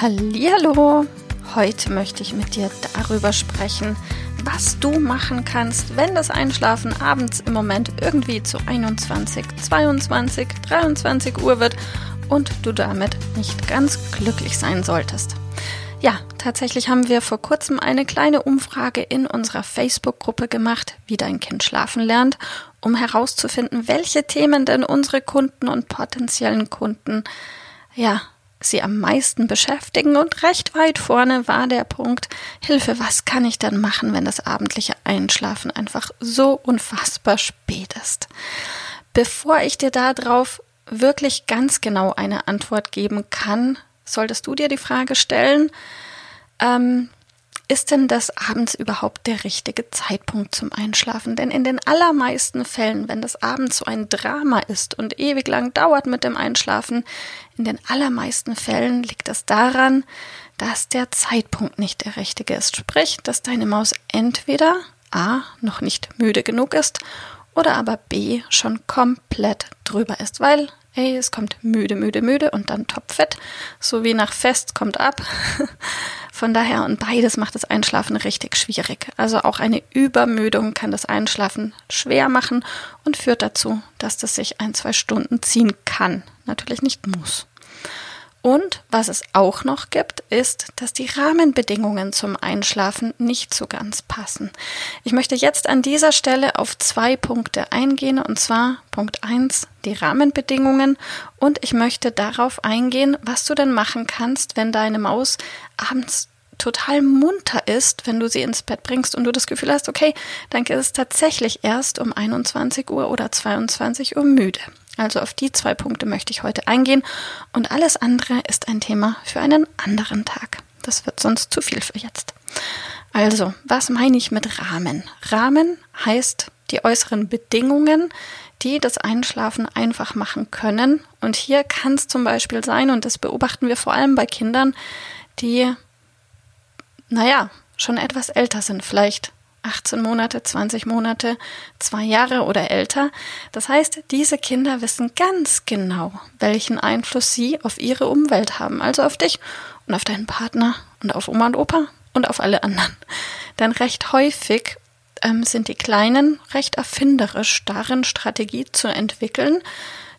Hallo, heute möchte ich mit dir darüber sprechen, was du machen kannst, wenn das Einschlafen abends im Moment irgendwie zu 21, 22, 23 Uhr wird und du damit nicht ganz glücklich sein solltest. Ja, tatsächlich haben wir vor kurzem eine kleine Umfrage in unserer Facebook-Gruppe gemacht, wie dein Kind schlafen lernt, um herauszufinden, welche Themen denn unsere Kunden und potenziellen Kunden ja sie am meisten beschäftigen und recht weit vorne war der Punkt Hilfe, was kann ich denn machen, wenn das abendliche Einschlafen einfach so unfassbar spät ist? Bevor ich dir darauf wirklich ganz genau eine Antwort geben kann, solltest du dir die Frage stellen, ähm, ist denn das abends überhaupt der richtige Zeitpunkt zum Einschlafen? Denn in den allermeisten Fällen, wenn das abends so ein Drama ist und ewig lang dauert mit dem Einschlafen, in den allermeisten Fällen liegt es daran, dass der Zeitpunkt nicht der richtige ist. Sprich, dass deine Maus entweder A noch nicht müde genug ist oder aber B schon komplett drüber ist, weil Hey, es kommt müde, müde, müde und dann topfett. So wie nach Fest kommt ab. Von daher, und beides macht das Einschlafen richtig schwierig. Also auch eine Übermüdung kann das Einschlafen schwer machen und führt dazu, dass das sich ein, zwei Stunden ziehen kann. Natürlich nicht muss. Und was es auch noch gibt, ist, dass die Rahmenbedingungen zum Einschlafen nicht so ganz passen. Ich möchte jetzt an dieser Stelle auf zwei Punkte eingehen, und zwar Punkt eins die Rahmenbedingungen, und ich möchte darauf eingehen, was du denn machen kannst, wenn deine Maus abends total munter ist, wenn du sie ins Bett bringst und du das Gefühl hast, okay, dann ist es tatsächlich erst um 21 Uhr oder 22 Uhr müde. Also auf die zwei Punkte möchte ich heute eingehen und alles andere ist ein Thema für einen anderen Tag. Das wird sonst zu viel für jetzt. Also, was meine ich mit Rahmen? Rahmen heißt die äußeren Bedingungen, die das Einschlafen einfach machen können. Und hier kann es zum Beispiel sein, und das beobachten wir vor allem bei Kindern, die, naja, schon etwas älter sind, vielleicht 18 Monate, 20 Monate, zwei Jahre oder älter. Das heißt, diese Kinder wissen ganz genau, welchen Einfluss sie auf ihre Umwelt haben, also auf dich und auf deinen Partner und auf Oma und Opa und auf alle anderen. Denn recht häufig ähm, sind die Kleinen recht erfinderisch darin, Strategie zu entwickeln,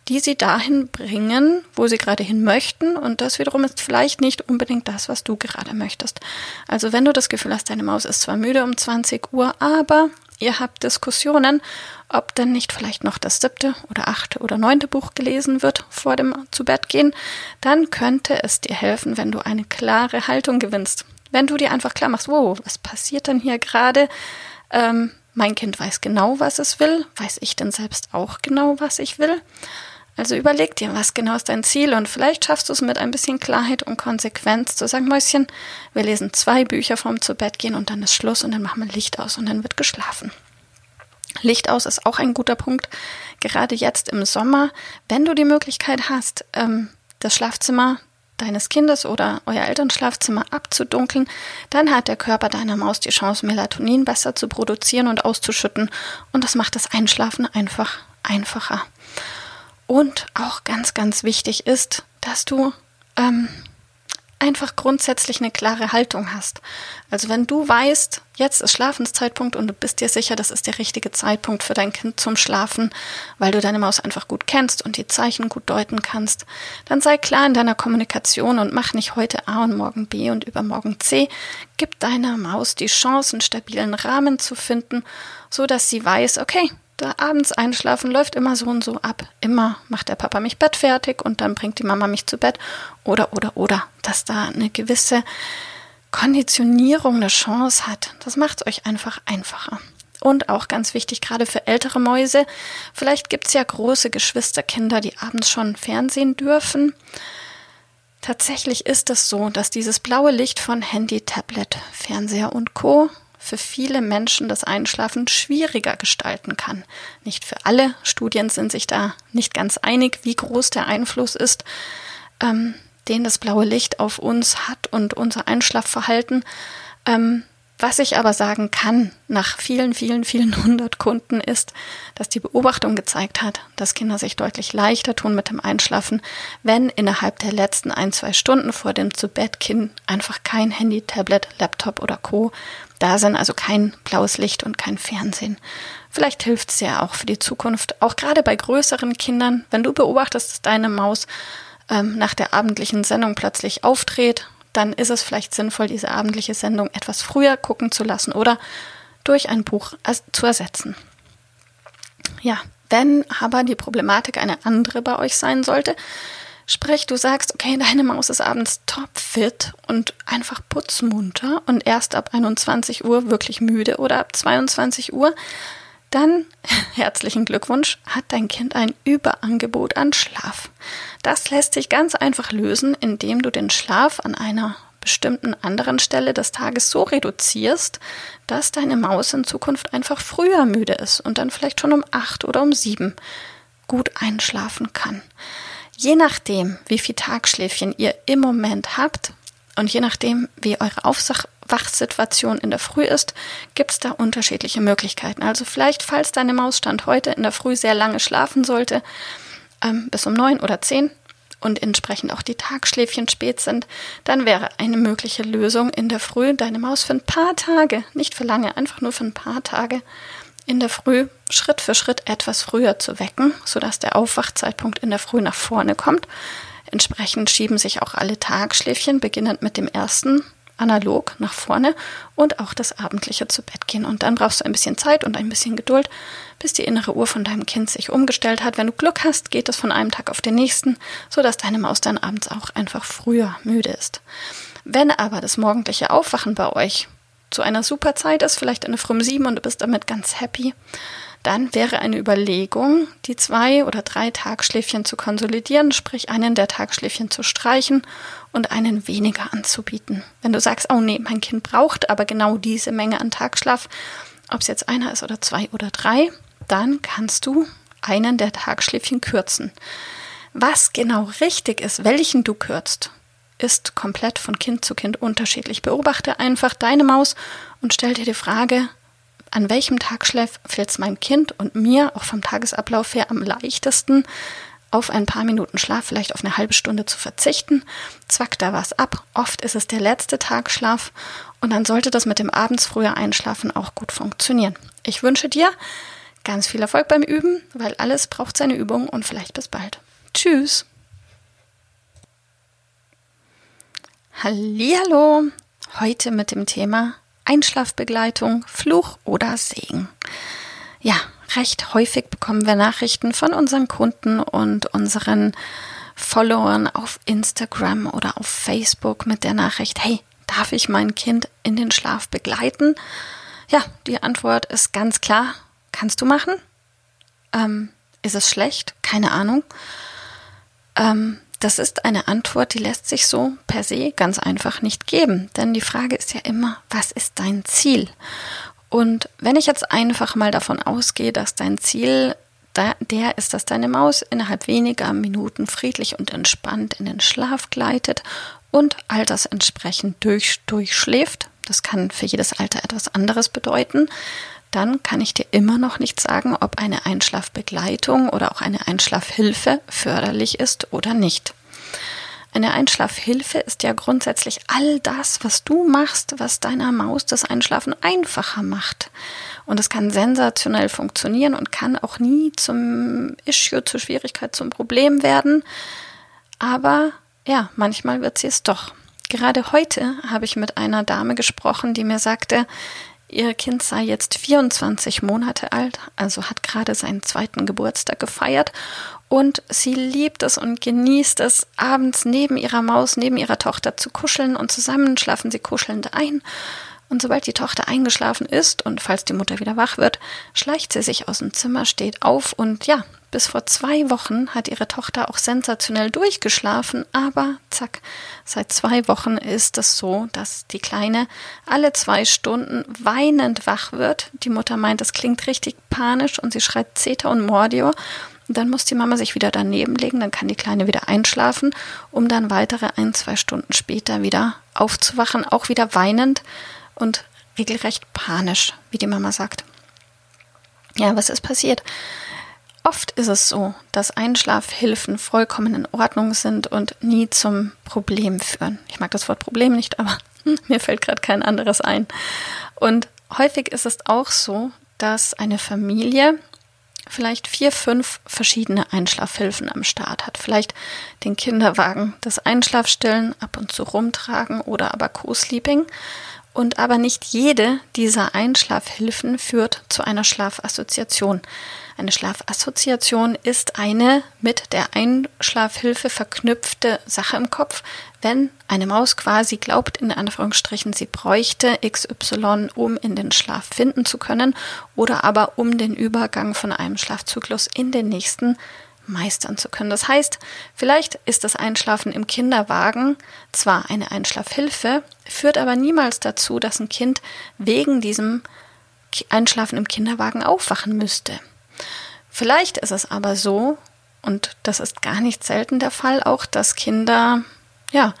die sie dahin bringen, wo sie gerade hin möchten. Und das wiederum ist vielleicht nicht unbedingt das, was du gerade möchtest. Also wenn du das Gefühl hast, deine Maus ist zwar müde um 20 Uhr, aber ihr habt Diskussionen, ob denn nicht vielleicht noch das siebte oder achte oder neunte Buch gelesen wird vor dem Zubettgehen, dann könnte es dir helfen, wenn du eine klare Haltung gewinnst. Wenn du dir einfach klar machst, wow, was passiert denn hier gerade? Ähm, mein Kind weiß genau, was es will. Weiß ich denn selbst auch genau, was ich will? Also überleg dir, was genau ist dein Ziel und vielleicht schaffst du es mit ein bisschen Klarheit und Konsequenz zu sagen, Mäuschen, wir lesen zwei Bücher vorm zu Bett gehen und dann ist Schluss und dann machen wir Licht aus und dann wird geschlafen. Licht aus ist auch ein guter Punkt, gerade jetzt im Sommer, wenn du die Möglichkeit hast, ähm, das Schlafzimmer deines Kindes oder euer Elternschlafzimmer abzudunkeln, dann hat der Körper deiner Maus die Chance, Melatonin besser zu produzieren und auszuschütten und das macht das Einschlafen einfach einfacher. Und auch ganz, ganz wichtig ist, dass du ähm, einfach grundsätzlich eine klare Haltung hast. Also wenn du weißt, jetzt ist Schlafenszeitpunkt und du bist dir sicher, das ist der richtige Zeitpunkt für dein Kind zum Schlafen, weil du deine Maus einfach gut kennst und die Zeichen gut deuten kannst, dann sei klar in deiner Kommunikation und mach nicht heute A und morgen B und übermorgen C. Gib deiner Maus die Chance, einen stabilen Rahmen zu finden, so dass sie weiß, okay, da abends einschlafen läuft immer so und so ab. Immer macht der Papa mich Bett fertig und dann bringt die Mama mich zu Bett. Oder, oder, oder. Dass da eine gewisse Konditionierung eine Chance hat. Das macht es euch einfach einfacher. Und auch ganz wichtig, gerade für ältere Mäuse, vielleicht gibt es ja große Geschwisterkinder, die abends schon Fernsehen dürfen. Tatsächlich ist es so, dass dieses blaue Licht von Handy, Tablet, Fernseher und Co für viele Menschen das Einschlafen schwieriger gestalten kann. Nicht für alle. Studien sind sich da nicht ganz einig, wie groß der Einfluss ist, ähm, den das blaue Licht auf uns hat und unser Einschlafverhalten. Ähm, was ich aber sagen kann, nach vielen, vielen, vielen hundert Kunden, ist, dass die Beobachtung gezeigt hat, dass Kinder sich deutlich leichter tun mit dem Einschlafen, wenn innerhalb der letzten ein, zwei Stunden vor dem Zubettkind einfach kein Handy, Tablet, Laptop oder Co. da sind, also kein blaues Licht und kein Fernsehen. Vielleicht hilft es ja auch für die Zukunft, auch gerade bei größeren Kindern, wenn du beobachtest, dass deine Maus ähm, nach der abendlichen Sendung plötzlich aufdreht dann ist es vielleicht sinnvoll, diese abendliche Sendung etwas früher gucken zu lassen oder durch ein Buch zu ersetzen. Ja, wenn aber die Problematik eine andere bei euch sein sollte, sprich, du sagst, okay, deine Maus ist abends topfit und einfach putzmunter und erst ab 21 Uhr wirklich müde oder ab 22 Uhr, dann herzlichen Glückwunsch, hat dein Kind ein Überangebot an Schlaf. Das lässt sich ganz einfach lösen, indem du den Schlaf an einer bestimmten anderen Stelle des Tages so reduzierst, dass deine Maus in Zukunft einfach früher müde ist und dann vielleicht schon um acht oder um sieben gut einschlafen kann. Je nachdem, wie viel Tagschläfchen ihr im Moment habt und je nachdem, wie eure Aufsach Wachsituation in der Früh ist, gibt es da unterschiedliche Möglichkeiten. Also vielleicht, falls deine Maus Stand heute in der Früh sehr lange schlafen sollte, ähm, bis um neun oder zehn und entsprechend auch die Tagschläfchen spät sind, dann wäre eine mögliche Lösung in der Früh deine Maus für ein paar Tage, nicht für lange, einfach nur für ein paar Tage in der Früh Schritt für Schritt etwas früher zu wecken, sodass der Aufwachzeitpunkt in der Früh nach vorne kommt. Entsprechend schieben sich auch alle Tagschläfchen, beginnend mit dem ersten analog nach vorne und auch das abendliche zu Bett gehen. Und dann brauchst du ein bisschen Zeit und ein bisschen Geduld, bis die innere Uhr von deinem Kind sich umgestellt hat. Wenn du Glück hast, geht es von einem Tag auf den nächsten, sodass deine Maus dann abends auch einfach früher müde ist. Wenn aber das morgendliche Aufwachen bei euch zu einer super Zeit ist, vielleicht eine früh um sieben und du bist damit ganz happy, dann wäre eine Überlegung, die zwei oder drei Tagschläfchen zu konsolidieren, sprich einen der Tagschläfchen zu streichen und einen weniger anzubieten. Wenn du sagst, oh nee, mein Kind braucht aber genau diese Menge an Tagschlaf, ob es jetzt einer ist oder zwei oder drei, dann kannst du einen der Tagschläfchen kürzen. Was genau richtig ist, welchen du kürzt, ist komplett von Kind zu Kind unterschiedlich. Beobachte einfach deine Maus und stell dir die Frage, an welchem Tag fällt es meinem Kind und mir auch vom Tagesablauf her am leichtesten, auf ein paar Minuten Schlaf, vielleicht auf eine halbe Stunde zu verzichten. Zwack da was ab. Oft ist es der letzte Tagschlaf und dann sollte das mit dem abends früher Einschlafen auch gut funktionieren. Ich wünsche dir ganz viel Erfolg beim Üben, weil alles braucht seine Übung und vielleicht bis bald. Tschüss. Hallo, heute mit dem Thema Einschlafbegleitung, Fluch oder Segen. Ja, recht häufig bekommen wir Nachrichten von unseren Kunden und unseren Followern auf Instagram oder auf Facebook mit der Nachricht, hey, darf ich mein Kind in den Schlaf begleiten? Ja, die Antwort ist ganz klar, kannst du machen. Ähm, ist es schlecht? Keine Ahnung. Ähm, das ist eine Antwort, die lässt sich so per se ganz einfach nicht geben. Denn die Frage ist ja immer, was ist dein Ziel? Und wenn ich jetzt einfach mal davon ausgehe, dass dein Ziel der ist, dass deine Maus innerhalb weniger Minuten friedlich und entspannt in den Schlaf gleitet und all das entsprechend durch, durchschläft, das kann für jedes Alter etwas anderes bedeuten, dann kann ich dir immer noch nicht sagen, ob eine Einschlafbegleitung oder auch eine Einschlafhilfe förderlich ist oder nicht. Eine Einschlafhilfe ist ja grundsätzlich all das, was du machst, was deiner Maus das Einschlafen einfacher macht. Und es kann sensationell funktionieren und kann auch nie zum Issue, zur Schwierigkeit, zum Problem werden. Aber ja, manchmal wird sie es doch. Gerade heute habe ich mit einer Dame gesprochen, die mir sagte, Ihr Kind sei jetzt 24 Monate alt, also hat gerade seinen zweiten Geburtstag gefeiert und sie liebt es und genießt es, abends neben ihrer Maus, neben ihrer Tochter zu kuscheln und zusammen schlafen sie kuschelnd ein. Und sobald die Tochter eingeschlafen ist und falls die Mutter wieder wach wird, schleicht sie sich aus dem Zimmer, steht auf und ja, bis vor zwei Wochen hat ihre Tochter auch sensationell durchgeschlafen, aber zack, seit zwei Wochen ist es so, dass die Kleine alle zwei Stunden weinend wach wird. Die Mutter meint, es klingt richtig panisch und sie schreit Zeta und Mordio. Und dann muss die Mama sich wieder daneben legen, dann kann die Kleine wieder einschlafen, um dann weitere ein, zwei Stunden später wieder aufzuwachen, auch wieder weinend und regelrecht panisch, wie die Mama sagt. Ja, was ist passiert? Oft ist es so, dass Einschlafhilfen vollkommen in Ordnung sind und nie zum Problem führen. Ich mag das Wort Problem nicht, aber mir fällt gerade kein anderes ein. Und häufig ist es auch so, dass eine Familie vielleicht vier, fünf verschiedene Einschlafhilfen am Start hat. Vielleicht den Kinderwagen, das Einschlafstillen ab und zu rumtragen oder aber Co-Sleeping. Und aber nicht jede dieser Einschlafhilfen führt zu einer Schlafassoziation. Eine Schlafassoziation ist eine mit der Einschlafhilfe verknüpfte Sache im Kopf, wenn eine Maus quasi glaubt, in Anführungsstrichen, sie bräuchte XY, um in den Schlaf finden zu können oder aber um den Übergang von einem Schlafzyklus in den nächsten meistern zu können. Das heißt, vielleicht ist das Einschlafen im Kinderwagen zwar eine Einschlafhilfe, führt aber niemals dazu, dass ein Kind wegen diesem Einschlafen im Kinderwagen aufwachen müsste. Vielleicht ist es aber so, und das ist gar nicht selten der Fall, auch dass Kinder, ja,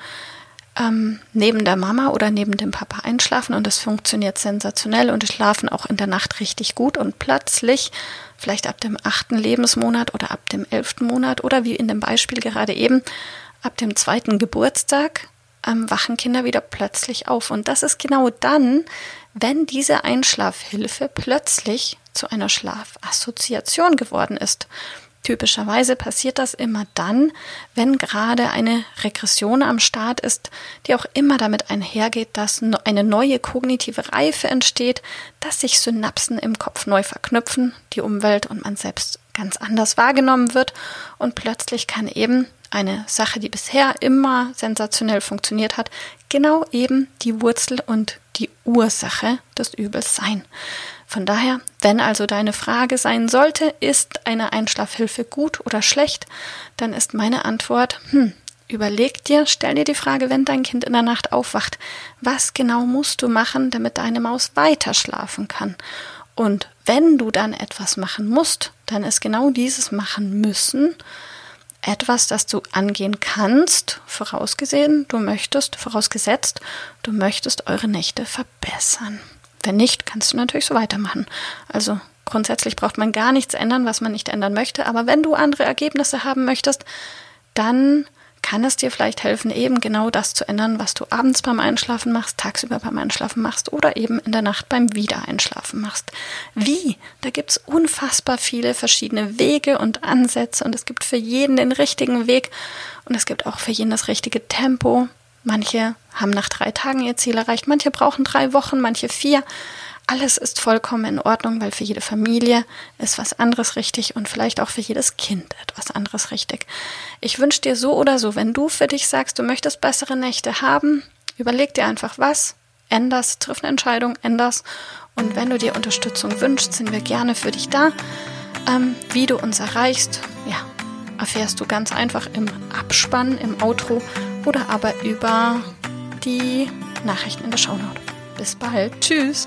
ähm, neben der Mama oder neben dem Papa einschlafen und das funktioniert sensationell und schlafen auch in der Nacht richtig gut und plötzlich, vielleicht ab dem achten Lebensmonat oder ab dem elften Monat oder wie in dem Beispiel gerade eben, ab dem zweiten Geburtstag ähm, wachen Kinder wieder plötzlich auf. Und das ist genau dann, wenn diese Einschlafhilfe plötzlich zu einer Schlafassoziation geworden ist. Typischerweise passiert das immer dann, wenn gerade eine Regression am Start ist, die auch immer damit einhergeht, dass eine neue kognitive Reife entsteht, dass sich Synapsen im Kopf neu verknüpfen, die Umwelt und man selbst ganz anders wahrgenommen wird und plötzlich kann eben eine Sache, die bisher immer sensationell funktioniert hat, genau eben die Wurzel und die Ursache des Übels sein. Von daher, wenn also deine Frage sein sollte, ist eine Einschlafhilfe gut oder schlecht, dann ist meine Antwort, hm, überleg dir, stell dir die Frage, wenn dein Kind in der Nacht aufwacht, was genau musst du machen, damit deine Maus weiter schlafen kann? Und wenn du dann etwas machen musst, dann ist genau dieses machen müssen etwas, das du angehen kannst, vorausgesehen, du möchtest, vorausgesetzt, du möchtest eure Nächte verbessern. Wenn nicht, kannst du natürlich so weitermachen. Also grundsätzlich braucht man gar nichts ändern, was man nicht ändern möchte. Aber wenn du andere Ergebnisse haben möchtest, dann kann es dir vielleicht helfen, eben genau das zu ändern, was du abends beim Einschlafen machst, tagsüber beim Einschlafen machst oder eben in der Nacht beim Wiedereinschlafen machst. Wie? Da gibt es unfassbar viele verschiedene Wege und Ansätze und es gibt für jeden den richtigen Weg und es gibt auch für jeden das richtige Tempo. Manche haben nach drei Tagen ihr Ziel erreicht, manche brauchen drei Wochen, manche vier. Alles ist vollkommen in Ordnung, weil für jede Familie ist was anderes richtig und vielleicht auch für jedes Kind etwas anderes richtig. Ich wünsche dir so oder so, wenn du für dich sagst, du möchtest bessere Nächte haben, überleg dir einfach was, änderst, triff eine Entscheidung, änderst. Und wenn du dir Unterstützung wünschst, sind wir gerne für dich da. Ähm, wie du uns erreichst, ja, erfährst du ganz einfach im Abspann, im Outro oder aber über die Nachrichten in der Shownote. Bis bald. Tschüss.